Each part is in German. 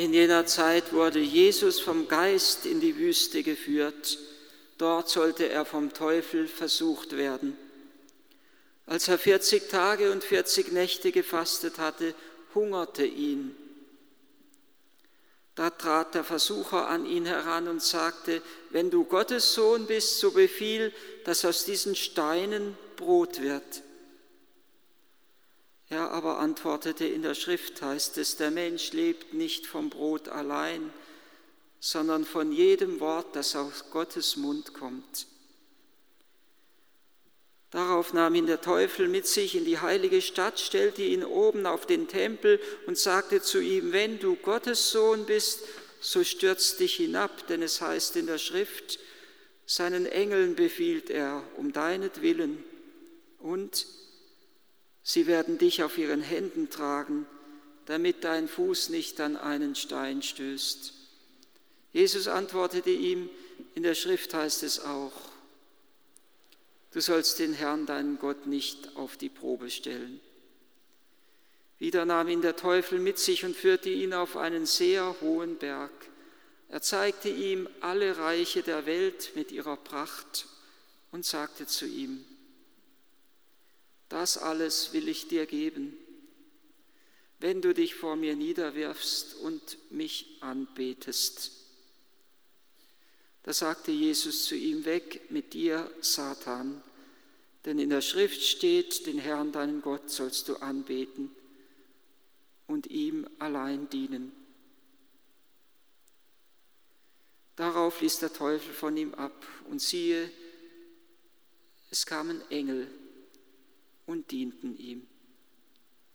In jener Zeit wurde Jesus vom Geist in die Wüste geführt. Dort sollte er vom Teufel versucht werden. Als er 40 Tage und 40 Nächte gefastet hatte, hungerte ihn. Da trat der Versucher an ihn heran und sagte, wenn du Gottes Sohn bist, so befiehl, dass aus diesen Steinen Brot wird. Er aber antwortete, in der Schrift heißt es, der Mensch lebt nicht vom Brot allein, sondern von jedem Wort, das aus Gottes Mund kommt. Darauf nahm ihn der Teufel mit sich in die heilige Stadt, stellte ihn oben auf den Tempel und sagte zu ihm, wenn du Gottes Sohn bist, so stürz dich hinab, denn es heißt in der Schrift, seinen Engeln befiehlt er um deinetwillen und sie werden dich auf ihren Händen tragen, damit dein Fuß nicht an einen Stein stößt. Jesus antwortete ihm, in der Schrift heißt es auch, Du sollst den Herrn, deinen Gott, nicht auf die Probe stellen. Wieder nahm ihn der Teufel mit sich und führte ihn auf einen sehr hohen Berg. Er zeigte ihm alle Reiche der Welt mit ihrer Pracht und sagte zu ihm, das alles will ich dir geben, wenn du dich vor mir niederwirfst und mich anbetest. Da sagte Jesus zu ihm, weg mit dir, Satan, denn in der Schrift steht, den Herrn, deinen Gott, sollst du anbeten und ihm allein dienen. Darauf ließ der Teufel von ihm ab und siehe, es kamen Engel und dienten ihm.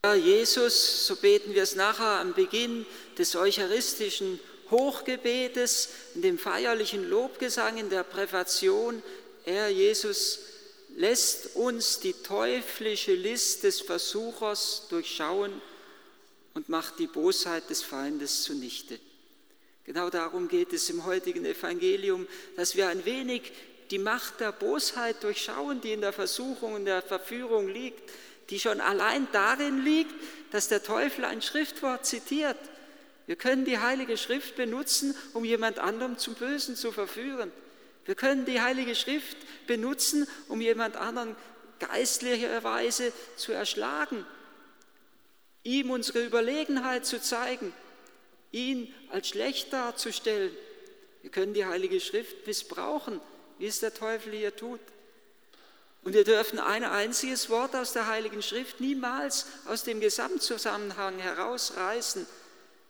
Herr Jesus, so beten wir es nachher am Beginn des eucharistischen Hochgebetes, in dem feierlichen Lobgesang, in der Präfation, er Jesus lässt uns die teuflische List des Versuchers durchschauen und macht die Bosheit des Feindes zunichte. Genau darum geht es im heutigen Evangelium, dass wir ein wenig die Macht der Bosheit durchschauen, die in der Versuchung und der Verführung liegt, die schon allein darin liegt, dass der Teufel ein Schriftwort zitiert wir können die Heilige Schrift benutzen, um jemand anderem zum Bösen zu verführen. Wir können die Heilige Schrift benutzen, um jemand anderen geistlicherweise zu erschlagen, ihm unsere Überlegenheit zu zeigen, ihn als schlecht darzustellen. Wir können die Heilige Schrift missbrauchen, wie es der Teufel hier tut. Und wir dürfen ein einziges Wort aus der Heiligen Schrift niemals aus dem Gesamtzusammenhang herausreißen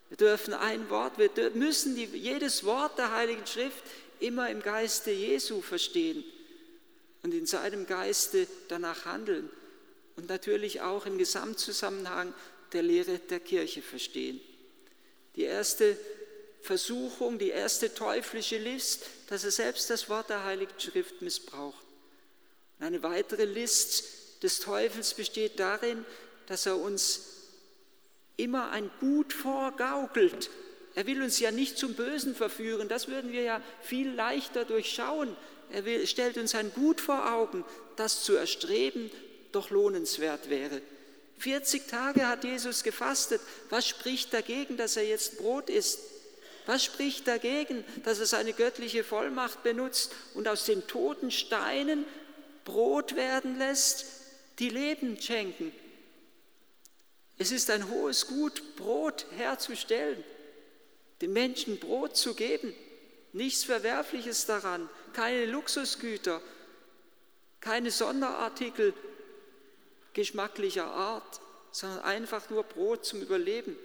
wir dürfen ein Wort, wir müssen die, jedes Wort der Heiligen Schrift immer im Geiste Jesu verstehen und in seinem Geiste danach handeln und natürlich auch im Gesamtzusammenhang der Lehre der Kirche verstehen. Die erste Versuchung, die erste teuflische List, dass er selbst das Wort der Heiligen Schrift missbraucht. Und eine weitere List des Teufels besteht darin, dass er uns immer ein Gut vorgaukelt. Er will uns ja nicht zum Bösen verführen, das würden wir ja viel leichter durchschauen. Er will, stellt uns ein Gut vor Augen, das zu erstreben doch lohnenswert wäre. 40 Tage hat Jesus gefastet. Was spricht dagegen, dass er jetzt Brot isst? Was spricht dagegen, dass er seine göttliche Vollmacht benutzt und aus den toten Steinen Brot werden lässt, die Leben schenken? Es ist ein hohes Gut, Brot herzustellen, den Menschen Brot zu geben. Nichts Verwerfliches daran, keine Luxusgüter, keine Sonderartikel geschmacklicher Art, sondern einfach nur Brot zum Überleben.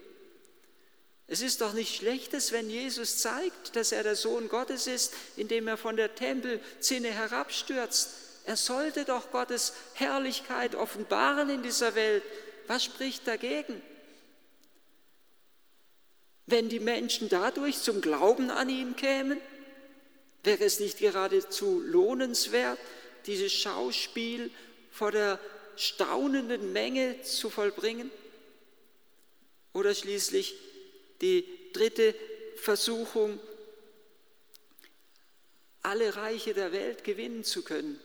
Es ist doch nichts Schlechtes, wenn Jesus zeigt, dass er der Sohn Gottes ist, indem er von der Tempelzinne herabstürzt. Er sollte doch Gottes Herrlichkeit offenbaren in dieser Welt, was spricht dagegen? Wenn die Menschen dadurch zum Glauben an ihn kämen, wäre es nicht geradezu lohnenswert, dieses Schauspiel vor der staunenden Menge zu vollbringen? Oder schließlich die dritte Versuchung, alle Reiche der Welt gewinnen zu können,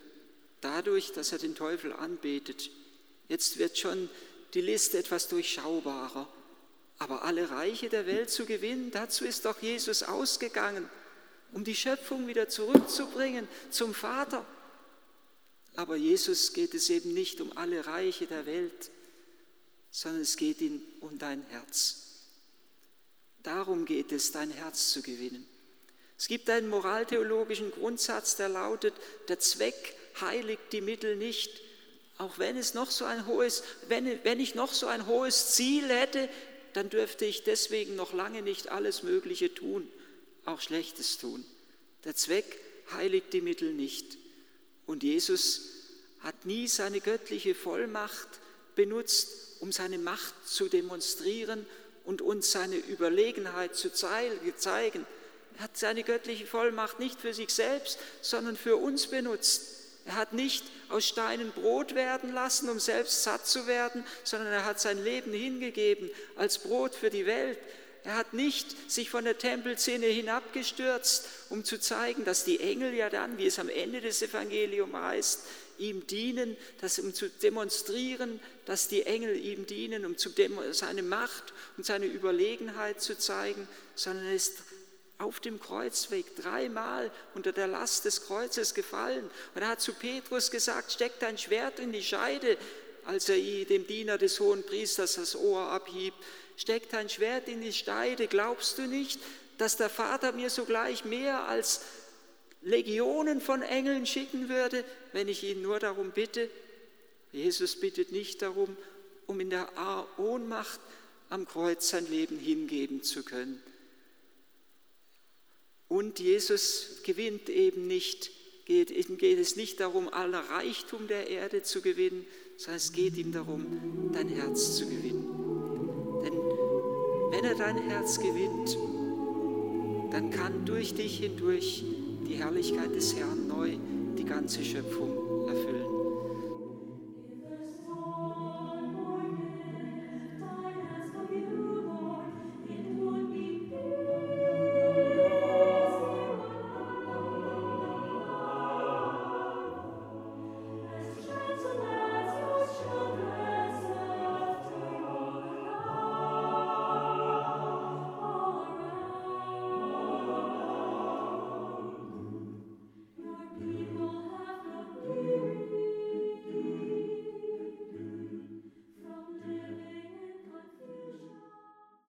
dadurch, dass er den Teufel anbetet. Jetzt wird schon die Liste etwas durchschaubarer. Aber alle Reiche der Welt zu gewinnen, dazu ist doch Jesus ausgegangen, um die Schöpfung wieder zurückzubringen zum Vater. Aber Jesus geht es eben nicht um alle Reiche der Welt, sondern es geht ihm um dein Herz. Darum geht es, dein Herz zu gewinnen. Es gibt einen moraltheologischen Grundsatz, der lautet, der Zweck heiligt die Mittel nicht. Auch wenn es noch so ein hohes, wenn, wenn ich noch so ein hohes Ziel hätte, dann dürfte ich deswegen noch lange nicht alles Mögliche tun, auch Schlechtes tun. Der Zweck heiligt die Mittel nicht. Und Jesus hat nie seine göttliche Vollmacht benutzt, um seine Macht zu demonstrieren und uns seine Überlegenheit zu zeigen. Er hat seine göttliche Vollmacht nicht für sich selbst, sondern für uns benutzt. Er hat nicht aus Steinen Brot werden lassen, um selbst satt zu werden, sondern er hat sein Leben hingegeben als Brot für die Welt. Er hat nicht sich von der Tempelszene hinabgestürzt, um zu zeigen, dass die Engel ja dann, wie es am Ende des Evangeliums heißt, ihm dienen, das, um zu demonstrieren, dass die Engel ihm dienen, um zu seine Macht und seine Überlegenheit zu zeigen, sondern er ist auf dem Kreuzweg dreimal unter der Last des Kreuzes gefallen. Und er hat zu Petrus gesagt, steck dein Schwert in die Scheide, als er dem Diener des hohen Priesters das Ohr abhieb. Steck dein Schwert in die Scheide. Glaubst du nicht, dass der Vater mir sogleich mehr als Legionen von Engeln schicken würde, wenn ich ihn nur darum bitte? Jesus bittet nicht darum, um in der Ohnmacht am Kreuz sein Leben hingeben zu können. Und Jesus gewinnt eben nicht, geht, ihm geht es nicht darum, aller Reichtum der Erde zu gewinnen, sondern es geht ihm darum, dein Herz zu gewinnen. Denn wenn er dein Herz gewinnt, dann kann durch dich hindurch die Herrlichkeit des Herrn neu die ganze Schöpfung erfüllen.